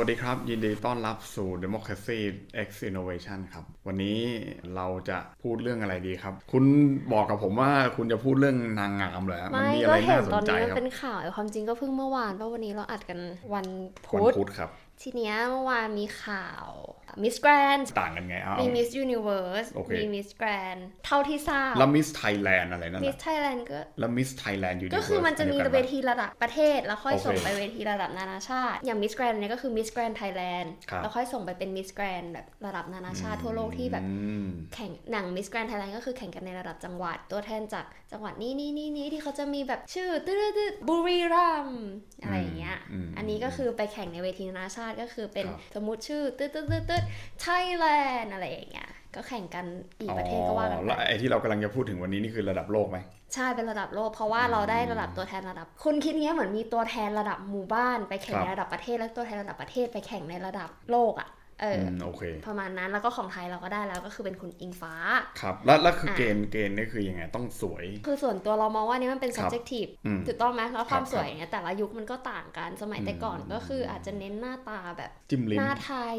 วัสดีครับ ยินดีต้อนรับสู่ Democracy X Innovation ครับ วันนี้เราจะพูดเรื่องอะไรดีครับ คุณบอกกับผมว่าคุณจะพูดเรื่องนางงามเลยครับไม่มีอะก็ไรเห็น่านสตอนนใจนี้มันครับเป็นข่าวแต่ความจริงก็เพิ่งเมื่อวานเพราะวันนี้เราอัดกันวันวันพุธพุธครับ ทีเนี้ยเมื่อวานมีข่าวมิสแกรนต่างกันไงเอามีมิสยูนิเวิร์สโอเคมีมิสแกรนเท่าที่ทราบ แล้วมิสไทยแลนด์อะไรนั่นมิแหสละไทยแลนด์ก็แล้วมิสไทยแลนด์ยูนิก็คือมันจะมีเวทีระดับประเทศ แล้วค่อยโอเคส่งไปเวทีระดับนานาชาติ อย่าง Miss Grand เนี่ยก็คือ Miss Grand Thailand ครับแล้วค่อยส่งไปเป็น Miss Grand แบบระดับนานาชาติทั่วโลกที่แบบอืมแข่งหนัง Miss Grand Thailand ก็คือแข่งกันในระดับจังหวัดตัวแทนจากจังหวัดนี้นี่นี่นี่ที่เขาจะมีแบบชื่อตืดตืดบุรีรัมย์อะไรอย่างเงี้ยอืมอันนี้ก็คือไปแข่งในเวทีนานาชาติก็คือเป็นครับสมมติชื่อตืดตืดตืดตืดไทยแลนด์อะไรอย่างเงี้ยก็แข่งกันอีกประเทศก็ว่ากันอ๋อไปแลแล้วไอ้ที่เรากำลังจะพูดถึงวันนี้นี่คือระดับโลกไหมใช่เป็นระดับโลกเพราะว่าเราได้ระดับตัวแทนระดับคุณคิดเงี้ยเหมือนมีตัวแทนระดับหมู่บ้าน ไปแข่งครับในระดับประเทศแล้วตัวแทนระดับประเทศไปแข่งในระดับโลกอะ เอออือมโอเคประมาณนั้นแล้วก็ของไทยเราก็ได้แล้วก็คือเป็นคุณอิงฟ้า ครับ แล้วแล้วคืออะเกณฑ์เกณฑ์นี่คือยังไงต้องสวย คือส่วนตัวเรามองว่านี่มันเป็นครับ subjective อืมถูกต้องไหมแล้วความครับสวยเนี่ยแต่ละยุคมันก็ต่างกันสมัยแต่ก่อนอืมก็คืออาจจะเน้นหน้าตาแบบจิ้มลิ้หนน้าไทย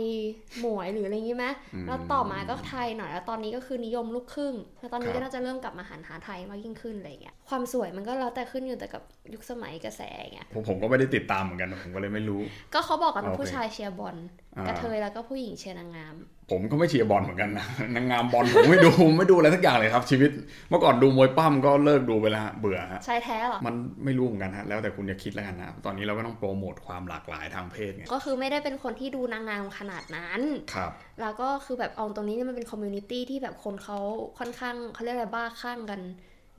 หมวยหรืออะไรอย่างงี้ไหมอืมแล้วต่อมาก็ไทยหน่อยแล้วตอนนี้ก็คือนิยมลูกครึ่งแล้วตอนนี้ครัก็บน่าจะเริ่มกลับมาหันหาไทยมากยิ่งขึ้นอะไรอย่างเงี้ยความสวยมันก็แล้วแต่ขึ้นอยู่แต่กับยุคสมัยกระแสอย่างเงี้ยผมผมก็ไม่ได้ติดตามเหมือนกันผมก็เลยไม่รู้ ก็เขาบอกกันว่าโอเคผู้ชายเชียร์บอลอ่ากะเทยแล้วก็ผู้หญิงเชียร์นางงาม ผมก็ไม่เชียร์บอลเหมือนกันนะนางงามบอลผมไม่ดูไม่ดูอะไรสักอย่างเลยครับ ชีวิตเมื่อก่อนดูมวยปล้ำก็เลิกดูไปแล้วฮะเบื่อฮะชายแท้เหรอมันไม่รู้เหมือนกันฮะแล้วแต่คุณจะคิดแล้วกันนะตอนนี้เราก็ต้องโปรโมทความหลากหลายทางเพศไงก็คือไม่ได้เป็นคนที่ดูนางงามขนาดนั้นครับแล้วก็คือแบบเอาตรงนี้เนี่ยมันเป็น community ที่แบบคนเขาค่อนข้างเขาเรียกอะไรบ้าคลั่งกัน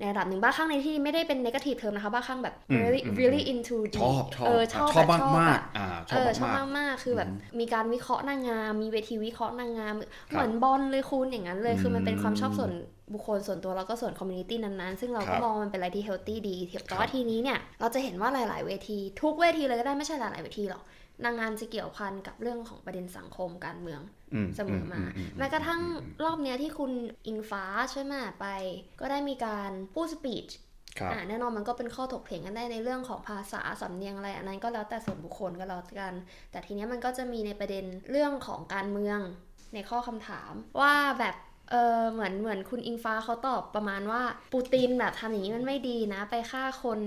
ในระดับหนึ่งบ้าคลั่งในที่ไม่ได้เป็น negative term นะคะบ้าคลั่งแบบอืม really อืม really into ชอบชอบเออชอบชอบแบบมากมากอะๆอ่าชเออบอชอบมากมากๆคือแบบอืมีการวิเคราะห์นางงาม มีเวทีวิเคราะห์นางงามครับเหมือนบอลเลยคุณอย่างนั้นเลย คือมันเป็นความชอบอืมส่วนบุคคลส่วนตัวแล้วก็ส่วน community นั้นๆ ซึ่งเราก็ครับมองมันเป็นอะไรที่ healthy ดีแต่ว่าครัว่าบทีนี้เนี่ยเราจะเห็นว่าหลาย ๆ เวที ทุกเวทีเลยก็ได้ไม่ใช่หลายๆเวทีหรอกนางงามจะเกี่ยวพันกับเรื่องของประเด็นสังคมการเมืองๆอืม เสมอมาอืแม้กระทั่งรอบเนี้ยที่คุณอิงฟ้าใช่ไหมไป ก็ได้มีการพูดสปีชครับอ่าแน่นอนมันก็เป็นข้อถกเถียงกันได้ในเรื่องของภาษาสำเนียงอะไรอันนั้นก็แล้วแต่ส่วนบุคคลก็แล้วกัน แต่ทีเนี้ยมันก็จะมีในประเด็นเรื่องของการเมืองในข้อคำถามว่าแบบเออเหมือนเหมือนคุณอิงฟ้าเขาตอบประมาณว่าปูตินแบบทำอย่างนี้มันไม่ดีนะ ไปฆ่าคน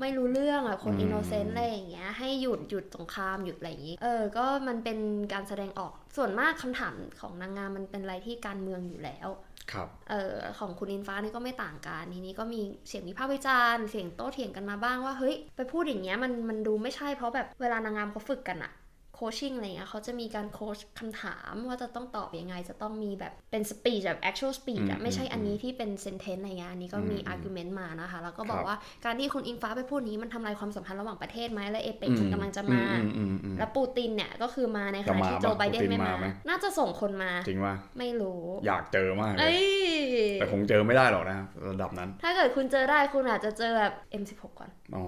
ไม่รู้เรื่องอะคนอืมอินโนเซนต์อะไรอย่างเงี้ยให้หยุดหยุดสงครามหยุดอะไรอย่างงี้เออก็มันเป็นการแสดงออกส่วนมากคำถามของนางงามมันเป็นอะไรที่การเมืองอยู่แล้วครับเออของคุณอินฟ้านี่ก็ไม่ต่างกันทีนี้ก็มีเสียงวิพากษ์วิจารณ์เสียงโต้เถียงกันมาบ้างว่าเฮ้ยไปพูดอย่างเงี้ยมันมันดูไม่ใช่เพราะแบบเวลานางงามเขาฝึกกันอะ โคชชิ่งอะไรเงี้ยเขาจะมีการโคชคำถามว่าจะต้องตอบยังไง จะต้องมีแบบเป็นสปีดแบบ actual speech อือะมไม่ใช่อืมอันนี้ที่เป็น sentence อะไรเงี้ยอันนี้ก็มีอืม argument มานะคะ แล้วก็บอคกรับว่าการที่คุณอิงฟ้าไปพูดนี้มันทำลายความสัมพันธ์ระหว่างประเทศไหมและเอเปกอืมันกำลังจะมาอือืมอืมแล้วปูตินเนี่ยก็คือมาในขณะจะมาที่โจปะไบเดนปูตินไม่มามาไหมน่าจะส่งคนมา จริงว่าไม่รู้ อยากเจอมากเลยเอ้ยยแต่คงเจอไม่ได้หรอกนะระดับนั้น ถ้าเกิดคุณเจอได้คุณอาจจะเจอแบบ M16 ก่อนอ๋อ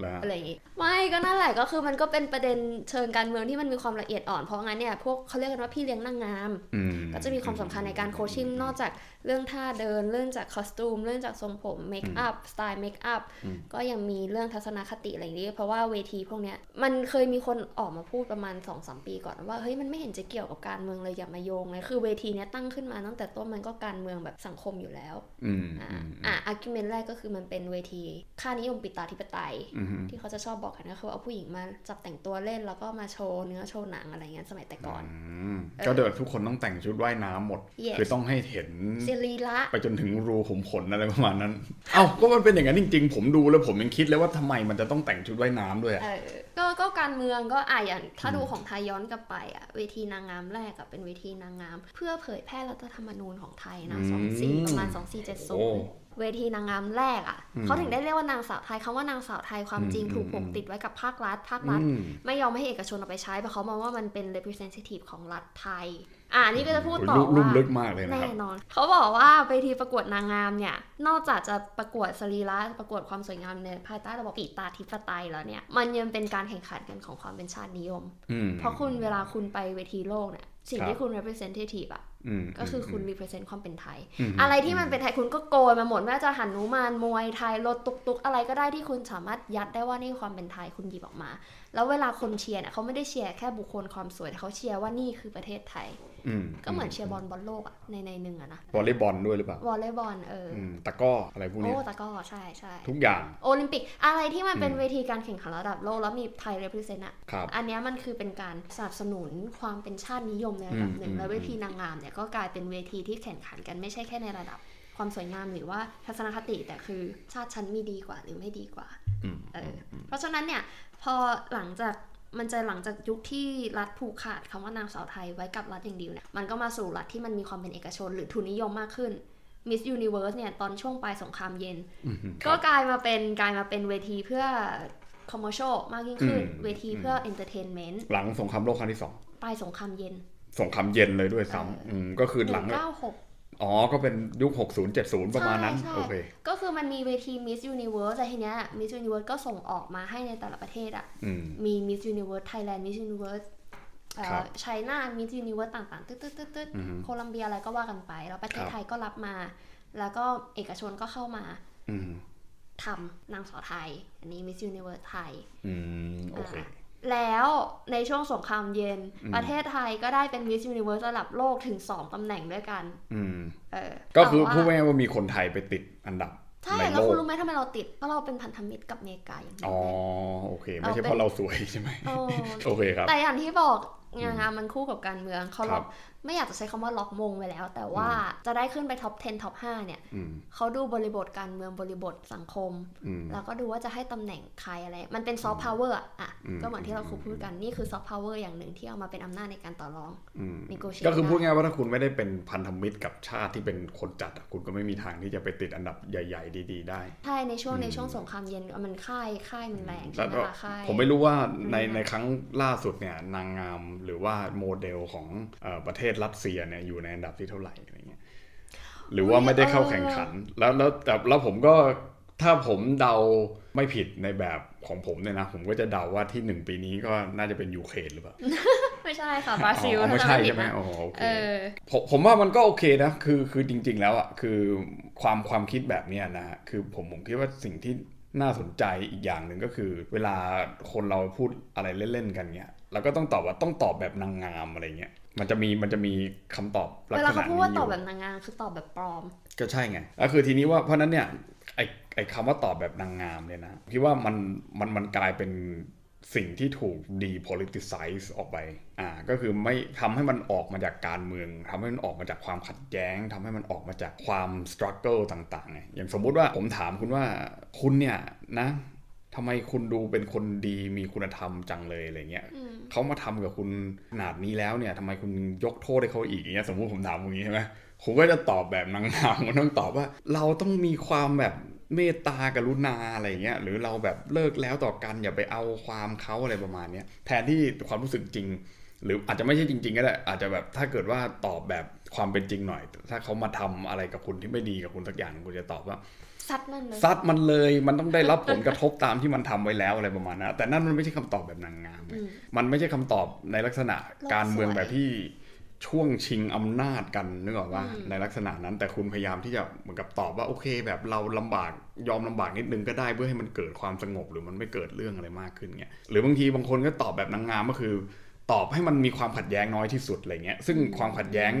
แล้วอะไรอยอย่างงี้ไม่ก็นั่นแหละก็คือมันก็เป็นประเด็นเชิงการเมืองที่มันมีความละเอียดอ่อนเพราะงั้นเนี่ยพวกเขาเรียกกันว่าพี่เลี้ยงนางงามอืมก็จะมีความสำคัญในการ coaching นอกจากเรื่องท่าเดิน เรื่องจาก costume เรื่องจากทรงผม makeup สไตล์ makeup อืมก็ยังมีเรื่องทัศนคติอะไรอย่างนี้ เพราะว่าเวทีพวกเนี้ยมันเคยมีคนออกมาพูดประมาณ2อสปีก่อนว่าเฮ้ยมันไม่เห็นจะเกี่ยวกับการเมืองเลยอย่ามาโยงเลยคือเวทีเนี้ยตั้งขึ้นมาตั้งแต่ต้นมันก็การเมืองแบบสังคมอยู่แล้วอืมอ่าอืมอะ argument แรกก็คือมันเป็นเวทีค่านิยมปิตาธิปไตยอืมที่เขาจะชอบบอกกันก็คือเอาผู้หญิงมาจับแต่งตัวเล่นแล้วก็มาโชว์เนื้อโชว์หนังอะไรเงี้ยสมัยแต่ก่อนอืมก็เดินทุกคนต้องแต่งชุดว่ายน้ำหมด Yes คือต้องให้เห็นสรีระไปจนถึงรูขุมขนอะไรประมาณนั้น เอ้าก็มันเป็นอย่างนั้นจริง ๆ ผมดูแล้วผมยังคิดเลยว่าทำไมมันจะต้องแต่งชุดว่ายน้ำด้วยอะเออก็ก็การเมืองก็อะอย่างถ้าดูของไทยย้อนกลับไปอะเวทีนางงามแรกอะเป็นเวทีนางงาม เพื่อเผยแพร่รัฐธรรมนูญของไทยนะสองสี่ประมาณสองสี่เจ็ดโอ้ศูนย์ เวทีนางงามแรกอะอืมเขาถึงได้เรียกว่านางสาวไทยคำว่านางสาวไทยความจริงอืมถูกปกอืมติดไว้กับภาครัฐ ภาครัฐอืมไม่ยอมให้เอกชนเอาไปใช้เพราะเขามองว่ามันเป็น representative ของรัฐไทยอ่านี่ก็จะพูดต่อโยลุ่มว่าลึกมากเลยนะคแน่รับนอนเขาบอกว่าเวทีประกวดนางงามเนี่ย นอกจากจะประกวดสรีระประกวดความสวยงามในภายใต้ระบบปีตาธิปไตยแล้วเนี่ย มันยังเป็นการแข่งขันกันของความเป็นชาตินิยมอืมเพราะคุณเวลาคุณไปเวทีโลกเนี่ยสิ่งครับที่คุณ representative อะอืมก็คือคุณ represent ความเป็นไทยอะไรที่มันเป็นไทยคุณก็โกยมาหมดไม่ว่าจะหันนุมานมวยไทยรถตุกตุกอะไรก็ได้ที่คุณสามารถยัดได้ว่านี่คือความเป็นไทยคุณหยิบออกมา แล้วเวลาคนเชียร์เนี่ยเขาไม่ได้เชียร์แค่บุคคลความสวยแต่เขาเชียร์ว่านี่คือประเทศไทยอืมก็เหมือนเชียร์ยร์บอลบอลโลกอะในในหนึ่งอะนะวอลเลย์บอลด้วยหรือเปล่าวอลเลย์บอลเออออืมตะกร้ออะไรพวกโอ้เนี้ยแต่ก็ใช่ใช่ทุกอย่างโอลิมปิกอะไรที่มันเป็นอืมเวทีการแข่งขันระดับโลกแล้วมีไทย represent อะครับอันเนี้ยมันคือเป็นการสนับสนุนความเป็นชาตินิยมในระดับหนึ่งอืมแล้วเวทีนางงามเนี่ยก็กลายเป็นเวทีที่แข่งขันกันไม่ใช่แค่ในระดับความสวยงามหรือว่าทัศนคติแต่คือชาติฉันมีดีกว่าหรือไม่ดีกว่าอืมเอออเพราะฉะนั้นเนี่ยพอหลังจากมันจะหลังจากยุคที่รัฐผูกขาดคำว่านางสาวไทยไว้กับรัฐอย่างเดียวเนี่ยมันก็มาสู่รัฐที่มันมีความเป็นเอกชนหรือทุนนิยมมากขึ้น Miss Universe เนี่ยตอนช่วงปลายสงครามเย็นอืมคก็รับกลายมาเป็นกลายมาเป็นเวทีเพื่อ commercial มากยิ่งขึ้นอืมเวทีเพื่อ entertainment หลังสงครามโลกครั้งที่สองปลายสงครามเย็น สงครามเย็นเลยด้วยซ้ำเอออือืมก็คือหลัง196อ๋อ ก็เป็นยุค 60 70 ประมาณนั้นใช่โอเค ก็คือมันมีเวที Miss Universe แต่ทีเนี้ย Miss Universe ก็ส่งออกมาให้ในแต่ละประเทศอะอืมมี Miss Universe Thailand Miss Universe เอ่ครัอบไชน่า Miss Universe ต่างๆ ตึ๊ดตึ๊ดตึ๊ดตึ๊ดอือฮึโคลัมเบียอะไรก็ว่ากันไป แล้วประเทศครับไทยก็รับมา แล้วก็เอกชนก็เข้ามาอืมทำนางสาวไทย อันนี้ Miss Universe ไทย อืม โอเคอ่า แล้วในช่วงสงครามเย็นอืมประเทศไทยก็ได้เป็น Miss Universe ระดับโลกถึง2ตำแหน่งด้วยกันอืมเออก็คือแต่ว่าพูดง่ายๆว่ามีคนไทยไปติดอันดับใช่ในแล้วโลคุกณรู้ไหมทำไมเราติดเพราะเราเป็นพันธมิตรกับอเมริกาอย่างเดียอ๋วอเลยโอเค ไม่ใช่เราเป็นเพราะเราสวยใช่ไหมโอ้โอเคครับแต่อย่างที่บอกงานงานมันคู่กับการเมืองเขาครัล็อบกไม่อยากจะใช้คำว่าล็อกมงไปแล้ว แต่ว่าอืมจะได้ขึ้นไป top 10 top 5 เนี่ยอืมเขาดูบริบทการเมืองบริบทสังคมอืมแล้วก็ดูว่าจะให้ตำแหน่งใครอะไร มันเป็นซอฟต์พาวเวอร์อะอืมก็เหมือนที่เราคุยพูดกัน นี่คือซอฟต์พาวเวอร์อย่างหนึ่งที่เอามาเป็นอำนาจในการต่อรองอืม negotiate ก็คือได้พูดง่ายๆว่าถ้าคุณไม่ได้เป็นพันธมิตรกับชาติที่เป็นคนจัดอะคุณก็ไม่มีทางที่จะไปติดอันดับใหญ่ ๆ ดีๆ ได้ใช่ในช่วงอืมในช่วงสงครามเย็นมันค่ายค่ายมันแรงแล้ใช่ไหมล่ะก็ค่ายผมไม่รู้ว่าในอืมในครั้งล่าสุดเนี่ยนางงามหรือว่าโมเดลของเออประเทศรัสเซียเนี่ยอยู่ในอันดับที่เท่าไหร่อะไรเงี้ยหรือว่าไม่ได้เข้าแข่งขัน แล้วแล้วแต่แล้วผมก็ถ้าผมเดาไม่ผิดในแบบของผมเนี่ยนะ ผมก็จะเดาว่าที่หนึ่งปีนี้ก็น่าจะเป็นยูเครนหรือเปล่า ไม่ใช่ค่ะบราซิลอ๋อไม่ถ้าใช่จำผิใช่ดไหมนะอ๋อโอเคเออผมผมว่ามันก็โอเคนะคือคือจริง ๆ แล้วอะคือความความคิดแบบเนี้ยนะฮะคือผมผมคิดว่าสิ่งที่น่าสนใจอีกอย่างหนึ่งก็คือ เวลาคนเราพูดอะไรเล่น ๆ กันเนี้ย เราก็ต้องตอบว่าต้องตอบแบบนางงามอะไรเงี้ยมันจะมีมันจะมีคำตอบลักเวษลาณะเขาพูดนี้ว่าอตอยู่บแบบนางงามคือตอบแบบปลอม ก็ใช่ไงแล้วคือทีนี้ว่าเพราะฉะนั้นเนี่ยไอไอคำว่าตอบแบบนางงามเนี่ยนะคิดว่ามันมันมันกลายเป็นสิ่งที่ถูก depoliticize ออกไป อ่า ก็คือไม่ทำให้มันออกมาจากการเมืองทำให้มันออกมาจากความขัดแย้งทำให้มันออกมาจากความ struggle ต่างๆไงอย่างสมมุติว่าผมถามคุณว่าคุณเนี่ยนะ ทำไมคุณดูเป็นคนดีมีคุณธรรมจังเลยอะไรเงี้ยอืมเขามาทำกับคุณขนาดนี้แล้วเนี่ยทำไมคุณยกโทษให้เขาอีกอย่างเงี้ยสมมุติผมถามอย่างนี้ใช่ไหมผมก็จะตอบแบบนางงามมันต้องตอบว่า เราต้องมีความแบบเมตตากรุณาอะไรเงี้ยหรือเราแบบเลิกแล้วต่อกันอย่าไปเอาความเขาอะไรประมาณเนี้ยแทนที่ความรู้สึกจริง หรืออาจจะไม่ใช่จริง ๆ ก็ได้อาจจะแบบถ้าเกิดว่าตอบแบบความเป็นจริงหน่อย ถ้าเขามาทำอะไรกับคุณที่ไม่ดีกับคุณสักอย่างคุณจะตอบว่า ซัดนั่นเลยซัดมันเลยมันต้องได้รับผลกระทบตามที่มันทำไว้แล้วอะไรประมาณนั้นแต่นั่นมันไม่ใช่คำตอบแบบนางงามไงอืมมันไม่ใช่คำตอบในลักษณะโลกการเมืองสวยแบบที่ช่วงชิงอำนาจกันนึกออกว่าอืมในลักษณะนั้น แต่คุณพยายามที่จะเหมือนกับตอบว่าโอเค แบบเราลำบากยอมลำบากนิดนึงก็ได้เพื่อให้มันเกิดความสงบหรือมันไม่เกิดเรื่องอะไรมากขึ้นเงี้ยหรือบางทีบางคนก็ตอบแบบนางงามก็คือ ตอบให้มันมีความขัดแย้งน้อยที่สุดอะไรเงี้ยซึ่งความขัดแย้ง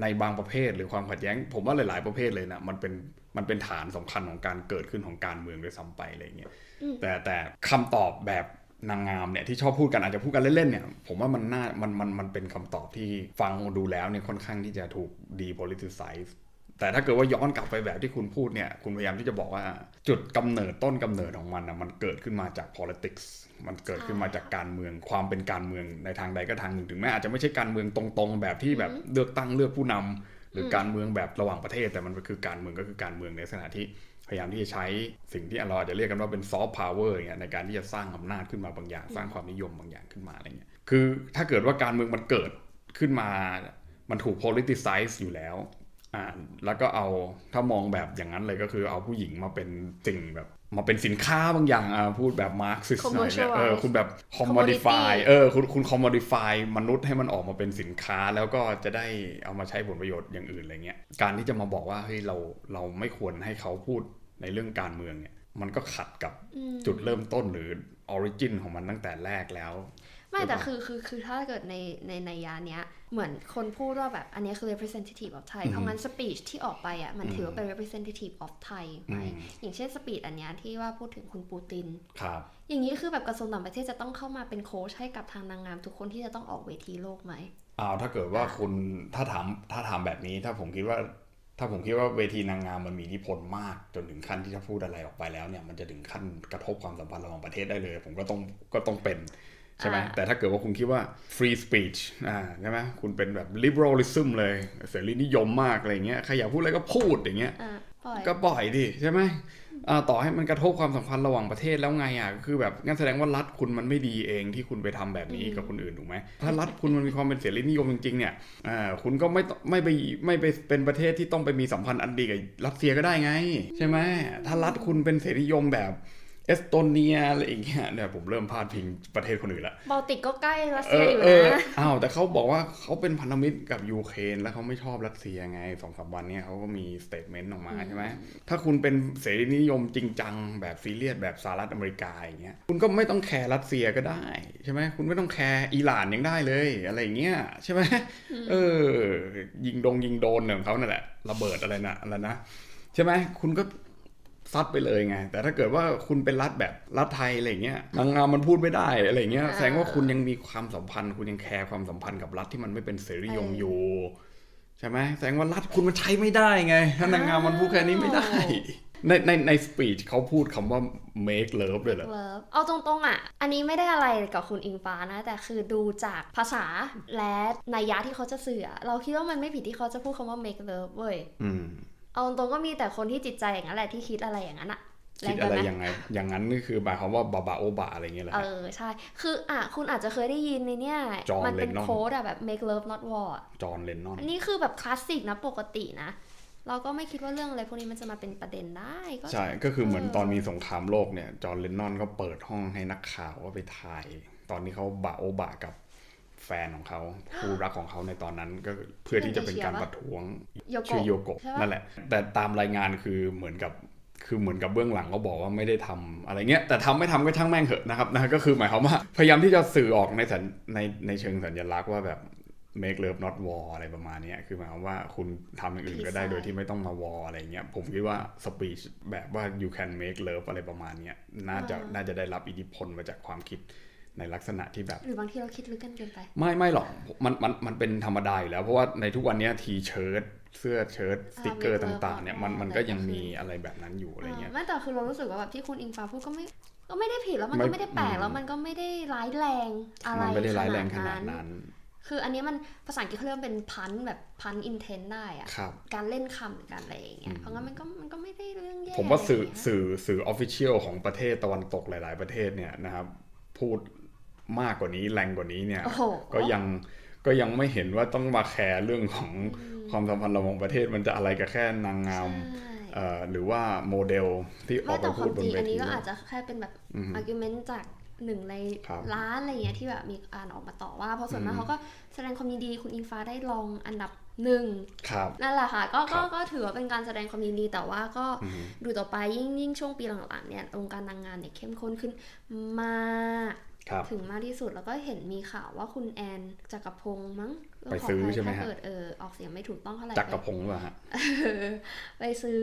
ในบางประเภท หรือความขัดแย้ง ผมว่าหลาย ๆ ประเภทเลยนะมันเป็นมันเป็นฐานสำคัญของการเกิดขึ้นของการเมืองด้วยซ้ำไปอะไรเงี้ยอืมแต่แต่คำตอบแบบนางงามเนี่ยที่ชอบพูดกันอาจจะพูดกันเล่นๆเนี่ยผมว่ามันน่ามันมันมันเป็นคำตอบที่ฟังดูแล้วเนี่ยค่อนข้างที่จะถูก depoliticize แต่ถ้าเกิดว่าย้อนกลับไปแบบที่คุณพูดเนี่ย คุณพยายามที่จะบอกว่าจุดกำเนิดต้นกำเนิดของมันนะมันเกิดขึ้นมาจาก politics มันเกิดขึ้นมาจากการเมืองความเป็นการเมืองในทางใดก็ทางหนึ่งถึงแม้อาจจะไม่ใช่การเมืองตรงๆ แบบที่แบบเลือกตั้งเลือกผู้นำหรือการเมืองแบบระหว่างประเทศ แต่มันคือการเมืองก็คือการเมืองในลักษณะที่พยายามที่จะใช้สิ่งที่เราอาจจะเรียกกันว่าเป็นซอฟต์พาวเวอร์เงี้ยในการที่จะสร้างอำนาจขึ้นมาบางอย่าง สร้างความนิยมบางอย่างขึ้นมาอะไรเงี้ยคือถ้าเกิดว่าการเมืองมันเกิดขึ้นมามันถูก politicize อยู่แล้ว อ่าแล้วก็เอาถ้ามองแบบอย่างนั้นเลยก็คือเอาผู้หญิงมาเป็นสิ่งแบบมาเป็นสินค้าบางอย่างอ่าพูดแบบมาร์กซิสหน่อยเนี่ย Commercialize เออคุณแบบ commodify เออคุณคุณ commodify มนุษย์ให้มันออกมาเป็นสินค้าแล้วก็จะได้เอามาใช้ผลประโยชน์อย่างอื่นอะไรเงี้ยการที่จะมาบอกว่าเฮ้ยเราเราไม่ควรให้เขาพูดในเรื่องการเมืองเนี่ยมันก็ขัดกับจุดเริ่มต้นหรือ origin ของมันตั้งแต่แรกแล้ว ไม่หรือเปแต่คือคือคือถ้าเกิดในในในยาเนี้ย เหมือนคนพูดว่าแบบอันเนี้ยคือ representative of Thai เพราะงั้น speech ที่ออกไปอะมันถือว่าเป็น representative of Thai ไหมอย่างเช่น speech อันเนี้ยที่ว่าพูดถึงคุณปูตินครับอย่างนี้คือแบบกระทรวงต่างประเทศจะต้องเข้ามาเป็นโค้ชให้กับทางนางงามทุกคนที่จะต้องออกเวทีโลกไหมอ้าวถ้าเกิดว่าคุณถ้าถามถ้าถามแบบนี้ถ้าผมคิดว่าถ้าผมคิดว่าเวทีนางงามมันมีอิทธิพลมากจนถึงขั้นที่ถ้าพูดอะไรออกไปแล้วเนี่ยมันจะถึงขั้นกระทบความสัมพันธ์ระหว่างประเทศได้เลย ผมก็ต้องก็ต้องเป็น ใช่ไหมอ่าแต่ถ้าเกิดว่าคุณคิดว่า free speech อ่าใช่ไหมคุณเป็นแบบ liberalism เลยเสรีนิยมมากอะไรเงี้ยใครอยากพูดอะไรก็พูดอย่างเงี้ยอะปล่อยก็ปล่อยดิใช่ไหมอ่าต่อให้มันกระทบความสัมพันธ์ระหว่างประเทศแล้วไงอะคือแบบงั้นแสดงว่ารัฐคุณมันไม่ดีเองที่คุณไปทำแบบนี้กับคนอื่นถูกไหมถ้ารัฐคุณมันมีความเป็นเสรีนิยมจริงๆเนี่ยอ่าคุณก็ไม่ต้องไม่ไปไม่ไปเป็นประเทศที่ต้องไปมีสัมพันธ์อันดีกับรัสเซียก็ได้ไง ใช่ไหมถ้ารัฐคุณเป็นเสรีนิยมแบบ เอสโตเนียอะไรอย่างเงี้ยเนี่ยผมเริ่มพาดพิงประเทศคนอื่นละบอลติกก็ใกล้รัสเอเซียออยู่เออนะอ้าวแต่เขาบอกว่าเขาเป็นพันธมิตรกับยูเครนแล้วเขาไม่ชอบรัสเซียไงสองสามวันเนี้ยเขาก็มี statement ออกมาใช่ไหมถ้าคุณเป็นเสรีนิยมจริงจังแบบซีเรียสแบบสหรัฐอเมริกาอย่างเงี้ยคุณก็ไม่ต้องแคร์รัสเซียก็ได้ใช่ไหมคุณไม่ต้องแคร์อิหร่านยังได้เลยอะไรอย่างเงี้ยใช่ไหมเออยิงโดรนยิงโดรนเนี่ยของเขานั่นแหละระเบิดอะไรนะอะไรนะใช่ไหมคุณก็ ซัดไปเลยไง แต่ถ้าเกิดว่าคุณเป็นรัฐแบบรัฐไทยอะไรเงี้ยนางงามมันพูดไม่ได้อะไรเงี้ยอ่าแสดงว่าคุณยังมีความสัมพันธ์ คุณยังแคร์ความสัมพันธ์กับรัฐที่มันไม่เป็นเสรีนิยมเออออยู่ใช่ไหมแสดงว่ารัฐคุณมันใช้ไม่ได้ไง ถ้านางงามมันพูดแค่นี้ไม่ได้ ในในในสปีชเขาพูดคำว่า make love เลยเหรอเลิฟเอาตรงๆอะ อันนี้ไม่ได้อะไรกับคุณอิงฟ้านะ แต่คือดูจากภาษาและนัยยะที่เขาจะสื่ออะเราคิดว่ามันไม่ผิดที่เขาจะพูดคำว่า make love เว้ยอืม เอาตรงๆก็มีแต่คนที่จิตใจอย่างนั้นแหละที่คิดอะไรอย่างนั้นอะแรคิดงอะไปไรไหมยังไง อย่างนั้นนี่คือหมายความว่าบาบาโอบาอะไรเงี้ยเหรอเอฮะอใช่ คืออะคุณอาจจะเคยได้ยินในเนี่ย John มันเป็น Lennon โค้ดอะแบบ make love not war อะจอห์นเลนนอนอันนี้คือแบบคลาสสิกนะปกตินะ เราก็ไม่คิดว่าเรื่องอะไรพวกนี้มันจะมาเป็นประเด็นได้ก็ใช่ ก็คือเหมือนเออตอนมีสงครามโลกเนี่ย จอห์นเลนนอนก็เปิดห้องให้นักข่าวว่าไปถ่าย ตอนนี้เขาบาโอบากับ แฟนของเขาคู่รักของเขาในตอนนั้นก็เพื่อที่จะเป็นการประท้วงโยโกะชื่อโยโกะใช่ปะนั่นแหละ แต่ตามรายงานคือเหมือนกับคือเหมือนกับเบื้องหลังเขาบอกว่าไม่ได้ทำอะไรเงี้ยแต่ทำไม่ทำก็ช่างแม่งเถอะนะครับนะก็คือหมายความว่าพยายามที่จะสื่อออกในสัญในในเชิงสัญลักษณ์ว่าแบบ make love not war อะไรประมาณเนี้ยคือหมายความว่าคุณทำอย่างอื่นก็ได้ Peace โดยที่ไม่ต้องมา war อะไรเงี้ยผมคิดว่า speech แบบว่า you can make love อะไรประมาณเนี้ยน่าจะน่าจะได้รับอิทธิพลมาจากความคิด ในลักษณะที่แบบ หรือบางทีเราคิดลึกกันเกินไป ไม่ไม่หรอกมันมันมันเป็นธรรมดาอยู่แล้วเพราะว่าในทุกวันเนี้ย T-shirt เสื้อเชิ้ตสติกเกอร์อ่ามีต่างๆเนี่ยมันเบอร์มันก็บอกยังได้มีอะไรแบบนั้นอยู่อะไรเงี้ยอ่าไม่แต่คือเรารู้สึกว่าแบบที่คุณอิงฟ้าพูดก็ไม่ก็ไม่ได้ผิดแล้วมันไม่ก็ไม่ได้แปลกอืมแล้วมันก็ไม่ได้ร้ายแรงอะไรมันไม่ได้ร้ายแรงขนาดนั้นนั้นคืออันนี้มันภาษาอังกฤษเขาเรียกว่าเป็น pun แบบ pun intended อะครับการเล่นคำหรือการอะไรอย่างเงี้อืมเพราะงั้นมันก็มันก็ไม่ได้เรื่องแย่ผมว่าสื่ออะไรอย่างเงี้ยสื่อสื่อ official ของประเทศตะวันตกหลาย ๆ ประเทศเนี่ยนะครับพูด มากกว่านี้แรงกว่านี้เนี่ยโอ้โหก็ยังก็ยังไม่เห็นว่าต้องมาแคร์เรื่องของความสัมพันธ์ระหว่างประเทศมันจะอะไรกับแค่นางงามใช่เอ่อหรือว่าโมเดลที่ออไม่กไปแต่คพูวาดมบจนริงเวอันนี้ทีก็อาจจะแค่เป็นแบบอือฮึอาร์กิวเมนต์จากหนึ่งในครับล้านอะไรเงี้ยที่แบบมีอ่านออกมาต่อว่า เพราะส่วนมากอืมเขาก็แสดงความยินดีคุณอิงฟ้าได้รองอันดับหนึ่งครับนั่นแหละค่ะก็ครัก็บก็ถือว่าเป็นการแสดงความยินดีแต่ว่าก็อืมดูต่อไปยิ่งยิ่งช่วงปีหลังๆเนี่ยวงการนางงามเนี่ยเข้มข้นขึ้นมากครับ ถึงมากที่สุดแล้วก็เห็นมีข่าวว่าคุณแอนจักรพงษ์มั้งเรื่ไปขงซื้อใครใช่ไหมถ้าฮะเกิดเออออกเสียงไม่ถูกต้องเท่าไหร่จักกระพงศ์ป่ะฮะเออไปซื้อ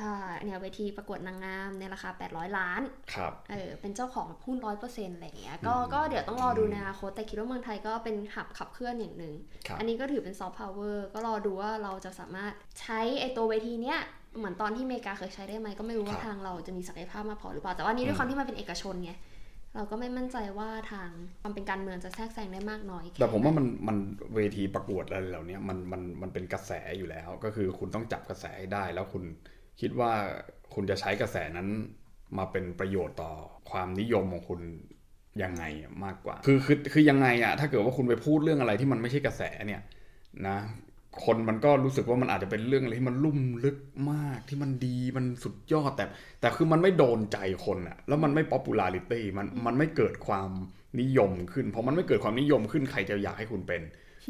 อ่าเนี่ยเวทีประกวดนางงามในราคา 800 ล้านครับเออเป็นเจ้าของหุ้นร้อยเปอร์เซ็นต์อะไรอย่างเงี้ยก็อืมก็เดี๋ยวต้องรอดูในอนาคตแต่คิดว่าเมืองไทยก็เป็น hub ขับเคลื่อนอย่างหนึ่งครับอันนี้ก็ถือเป็นซอฟต์พาวเวอร์ก็รอดูว่าเราจะสามารถใช้ไอตัวเวทีเนี้ยเหมือนตอนที่อเมริกาเคยใช้ได้ไหมก็ไม่รู้ว่าครับทางเราจะมีศักยภาพมากพอหรือเปล่าแต่ว่านี่ด้วยอืมความที่มันเป็นเอกชนไง เราก็ไม่มั่นใจว่าทางความเป็นการเมืองจะแทรกแซงได้มากน้อย แต่ผมว่ามันมันเวทีประกวดอะไรเหล่านี้มันมันมันเป็นกระแสอยู่แล้ว ก็คือคุณต้องจับกระแสให้ได้ แล้วคุณคิดว่าคุณจะใช้กระแสนั้นมาเป็นประโยชน์ต่อความนิยมของคุณยังไงมากกว่า คือคือคือยังไงอะถ้าเกิดว่าคุณไปพูดเรื่องอะไรที่มันไม่ใช่กระแสเนี่ยนะ คนมันก็รู้สึกว่ามันอาจจะเป็นเรื่องอะไรที่มันลุ่มลึกมากที่มันดีมันสุดยอดแต่ แต่คือมันไม่โดนใจคนอะแล้วมันไม่ popularity มันมันไม่เกิดความนิยมขึ้นพอมันไม่เกิดความนิยมขึ้นใครจะอยากให้คุณเป็น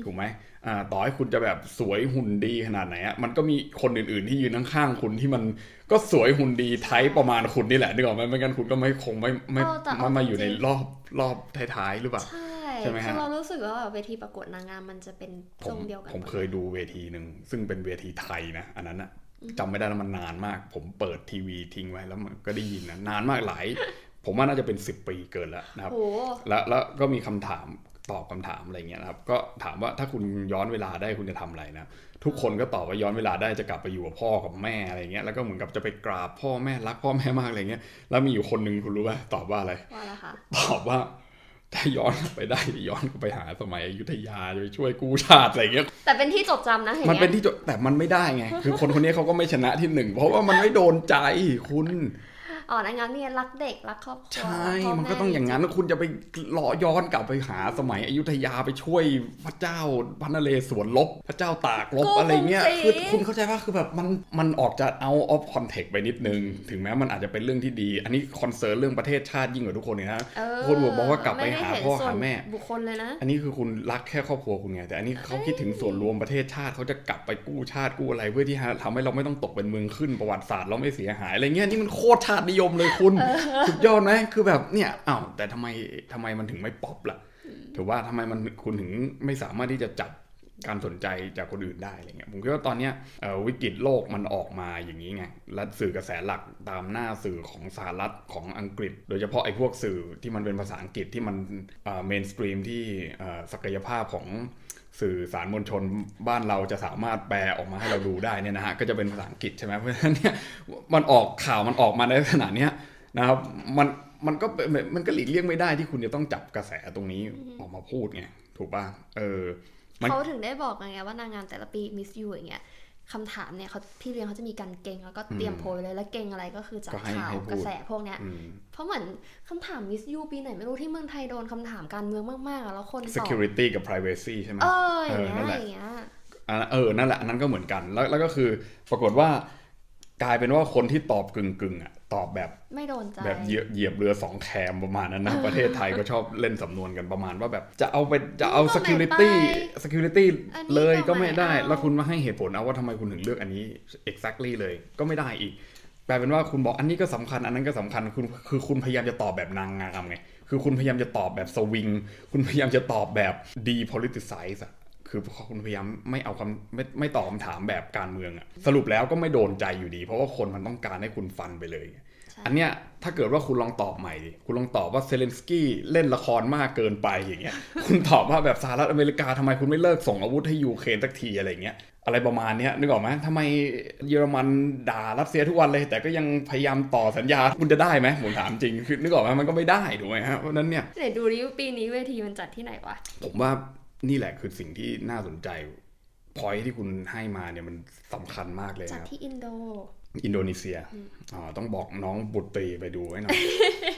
ถูกไหมอ่าต่อให้คุณจะแบบสวยหุ่นดีขนาดไหนอะมันก็มีคนอื่นๆที่ยืนข้างๆคุณที่มันก็สวยหุ่นดีไทป์ประมาณคุณนี่แหละนึกออกไหมไม่งั้นคุณก็ไม่คงไม่ไม่เออแต่ไม่มาอยู่จริงในรอบรอบท้ายๆหรือเปล่าใช่ ใช่ไหมฮะคือเรารู้สึกว่าแบบเวทีประกวดนางงามมันจะเป็นผทรมงเดียวกัน ผมหดเคยดูเวทีหนึ่งซึ่งเป็นเวทีไทยนะ อันนั้นอะจำไม่ได้แล้วมันนานมาก ผมเปิดทีวีทิ้งไว้แล้วมันก็ได้ยินนะนานมากหลาย ผมว่าน่าจะเป็น10ปีเกินแล้วนะครับโหแล้วแล้วก็มีคำถามตอบคำถามอะไรเงี้ยนะครับก็ถามว่าถ้าคุณย้อนเวลาได้คุณจะทำอะไรนะทุกคนก็ตอบว่าย้อนเวลาได้จะกลับไปอยู่กับพ่อกับแม่อะไรเงี้ยแล้วก็เหมือนกับจะไปกราบพ่อแม่รักพ่อแม่มากอะไรเงี้ยแล้วมีอยู่คนหนึ่งคุณรู้ป่ะตอบว่าอะไรว่าละค่ะตอบว่า ถ้าย้อนกลับไปได้จะย้อนกลับไปหาสมัยอยุธยาจะไปช่วยกู้ชาติอะไรเงี้ยแต่เป็นที่จดจำนะเห็นมันไหมเป็นที่จดแต่มันไม่ได้ไง คือคนคนนี้เขาก็ไม่ชนะที่หนึ่งเพราะว่ามันไม่โดนใจคุณ อ๋อ นางงามเนี่ยรักเด็กรักครอบครัวใช่รัพ่มันก็แต้องอย่างนั้นแล้วคุณจะไปล้อย้อนกลับไปหาสมัยอยุธยาไปช่วยพระเจ้าพระนเรศวรลบ พระเจ้าตากลบกู้อะไรเงี้ยกรุงศรีคือคุณเข้าใจว่าคือแบบมันมันออกจะเอาออฟคอนเทกต์ไปนิดนึง ถึงแม้มันอาจจะเป็นเรื่องที่ดี อันนี้คอนเซิร์นเรื่องประเทศชาติยิ่งกว่าทุกคนเลยนะเออคุณบอกว่ากลับไปหาม่ด้เนพ่อส่วนหาแม่บุคคลเลยนะ อันนี้คือคุณรักแค่ครอบครัวคุณไงแต่อันนี้เขาคิดถึงส่วนรวมประเทศชาติเขาจะกลับไปกู้ชาติกู้อะไร เพื่อที่ทำให้เราไม่ต้องตกเป็นเมืองขึ้นประวัติศาสตร์เราไม่เสียหายอะไรเงี้ยนี่มันโคตรชาตินิยมเลยคุณสุดยอดไหมคือแบบเนี่ยอ้าวแต่ทำไมทำไมมันถึงไม่ป๊อปล่ะถือว่าทำไมมันคุณถึงไม่สามารถที่จะจับ การสนใจจากคนอื่นได้อะไรเงี้ยผมคิดว่าตอนเนี้ยวิกฤตโลกมันออกมาอย่างนี้ไงและสื่อกระแสหลักตามหน้าสื่อของสหรัฐของอังกฤษ โดยเฉพาะไอ้พวกสื่อที่มันเป็นภาษาอังกฤษที่มันmainstream ที่ศักยภาพของสื่อสารมวลชนบ้านเราจะสามารถแปลออกมาให้เราดูได้เนี่ยนะฮะก็จะเป็นภาษาอังกฤษใช่ไหมเพราะฉะนั้นเนี่ยมันออกข่าวมันออกมาในขนาดเนี้ยนะครับมันมันก็มันก็หลีกเลี่ยงไม่ได้ที่คุณจะต้องจับกระแสตรงนี้ออกมาพูดไงถูกป่ะเออ เขาถึงได้บอกไงว่านางงามแต่ละปี Miss U อย่างเงี้ยคำถามเนี่ยเขาพี่เลี้ยงเขาจะมีการเก็งแล้วก็เตรียมโพยเลยแล้วเก็งอะไรก็คือจากก็ให้ข่าวให้พูดกระแสพวกเนี้ยอืมเพราะเหมือนคำถามมิสยูปีไหนไม่รู้ที่เมืองไทยโดนคำถามการเมืองมากๆอะแล้วคนตอบ security กับ privacy ใช่ไหมเอออย่างเงี้ยเออนั่นแหละอย่างเงี้ยอะเออนั่นแหละอันนั้นก็เหมือนกันแล้วแล้วก็คือปรากฏว่ากลายเป็นว่าคนที่ตอบกึ่งกึ่งๆอะ ตอบแบบไม่โดนใจแบบเหยียบเหยียบเรือสองแคมประมาณนั้นนะ ประเทศไทยก็ชอบเล่นสำนวนกันประมาณว่าแบบจะเอาไปจะเอาก็ไม่ security ไป security อันนี้เลยก็ก็ไม่ไม่ได้เอาแล้วคุณมาให้เหตุผลเอาว่าทำไมคุณถึงเลือกอันนี้ exactly เลยก็ไม่ได้อีกกลายเป็นว่าคุณบอกอันนี้ก็สำคัญอันนั้นก็สำคัญคุณคือคุณพยายามจะตอบแบบนางงามไงคือคุณพยายามจะตอบแบบสวิง คุณพยายามจะตอบแบบ depoliticize อะ คือคุณพยายามไม่เอาคำไม่ไม่ตอบคำถามแบบการเมืองอะสรุปแล้วก็ไม่โดนใจอยู่ดี เพราะว่าคนมันต้องการให้คุณฟันไปเลยใช่อันเนี้ยถ้าเกิดว่าคุณลองตอบใหม่ดิคุณลองตอบว่าเซเลนสกี้เล่นละครมากเกินไปอย่างเงี้ย คุณตอบว่าแบบสหรัฐอเมริกาทำไมคุณไม่เลิกส่งอาวุธให้ยูเครนสักทีอะไรเงี้ยอะไรประมาณเนี้ยนึกออกไหมทำไมเยอรมันด่ารัสเซียทุกวันเลย แต่ก็ยังพยายามต่อสัญญาคุณจะได้ไหมผมถามจริงคือนึกออกไหมมันก็ไม่ได้ถูกไหมฮะเพราะฉะนั้นเนี่ยไหนดูดิปีนี้เวทีมันจัดที่ไหนวะผมว่า นี่แหละคือสิ่งที่น่าสนใจพอยที่คุณให้มาเนี่ยมันสำคัญมากเลยจัดนะครับที่อินโด อินโดนีเซียอ๋อต้องบอกน้องบุตรีไปดูให้หน่อย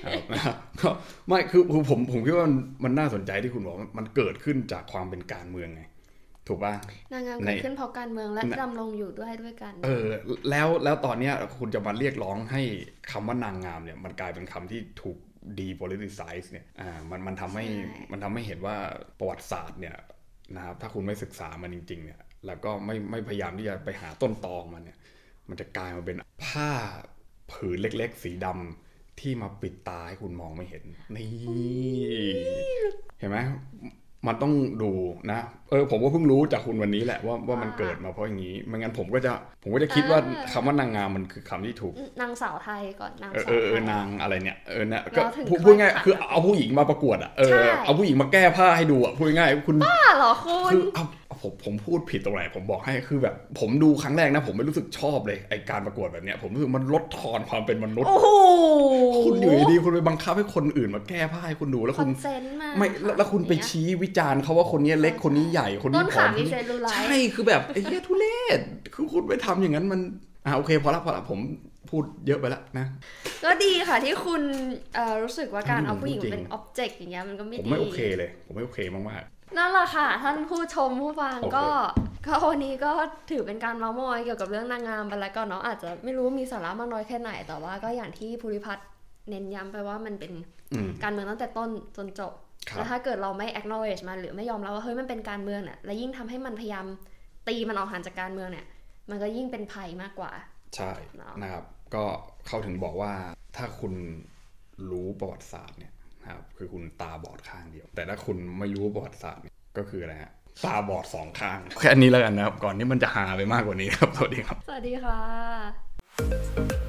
ครับนะครับก็ไม่คือคือผมผมคิดว่ามันมันน่าสนใจที่คุณบอกว่ามันเกิดขึ้นจากความเป็นการเมืองไง ถูกป่ะนางงามในเกิดขึ้นเพราะการเมืองและในดำรงอยู่ด้วยด้วยกัน เออ แล้วแล้วตอนเนี้ยคุณจะมาเรียกร้องให้คำว่านางงามเนี่ย มันกลายเป็นคำที่ถูก depoliticize เนี่ยอ่ามันมันทำให้ใช่มันทำให้เห็นว่าประวัติศาสตร์เนี่ยนะครับถ้าคุณไม่ศึกษามันจริง ๆ เนี่ย แล้วก็ไม่ไม่พยายามที่จะไปหาต้นตอของมันเนี่ย มันจะกลายมาเป็นผ้าผืนเล็ก ๆ สีดำที่มาปิดตาให้คุณมองไม่เห็น นี่ เห็นไหม มันต้องดูนะ เออ ผมก็เพิ่งรู้จากคุณวันนี้แหละว่าว่ามันว่าเกิดมาเพราะอย่างนี้ไม่งั้นผมก็จะผมก็จะคิดว่าเออคำว่านางงามมันคือคำที่ถูก นางสาวไทยก่อนนางเออสาวเออเอไทอยนางอะไรเนี่ยเออเนี่ยก็เราถึงพูดค่อยพูดง่ายถามคือเอาผู้หญิงมาประกวดอะเออใช่เอาผู้หญิงมาแก้ผ้าให้ดูอะพูดง่ายๆคุณบ้าเหรอคุณคือเอาเอาผมผมพูดผิดตรงไหนผมบอกให้คือแบบ ผมดูครั้งแรกนะ ผมไม่รู้สึกชอบเลยไอการประกวดแบบเนี้ยผมรู้สึกมันลดทอนความเป็นมนุษย์โอ้โหคุณอยู่ดีๆคุณไปบังคับให้คนอื่นมาแก้ผ้าให้คุณดูแล้วคุณ consent มา ไม่แล้วแล้วคุณไปอย่างเงี้ยชี้วิจารณ์เขาว่าคนนี้เล็กคนนี้ใหญ่คนต้นี้นผอขามมี cellu lite ใช่คือแบบไอ้เหี้ยทุเรศคือคุณไปทำอย่างนั้นมันอ่าโอเคพอละพอละผมพูดเยอะไปแล้วนะ ก็ดีค่ะที่คุณเอ่อรู้สึกว่าการอืมเอาผู้หญิงจริงเป็น object อย่างเงี้ยมันก็ไม่ผมดีไม่โอเคเลย ผมไม่โอเคมากนั่นแหละค่ะ ท่านผู้ชมผู้ฟังโอเคก็ก็วันนี้ก็ถือเป็นการเมาส์มอยเกี่ยวกับเรื่องนางงามไปแล้วก็เนาะอาจจะไม่รู้มีสาระมากน้อยแค่ไหน แต่ว่าก็อย่างที่ภูริพัฒน์เน้นย้ำไปว่ามันเป็นอืมการเมืองตั้งแต่ต้นจนจบครับ แล้วถ้าเกิดเราไม่ acknowledge มันหรือไม่ยอมรับว่าเฮ้ยมันเป็นการเมืองเนี่ยและยิ่งทำให้มันพยายามตีมันออกห่างจากการเมืองเนี่ย มันก็ยิ่งเป็นภัยมากกว่า ใช่เนอะนะครับ ก็เขาถึงบอกว่าถ้าคุณรู้ประวัติศาสตร์เนี่ยนะครับคือคุณตาบอดข้างเดียว แต่ถ้าคุณไม่รู้ประวัติศาสตร์เนี่ยก็คืออะไรฮะตาบอดสองข้าง แค่นี้แล้วกันนะครับ ก่อนที่มันจะหาไปมากกว่านี้ครับ สวัสดีครับ สวัสดีค่ะ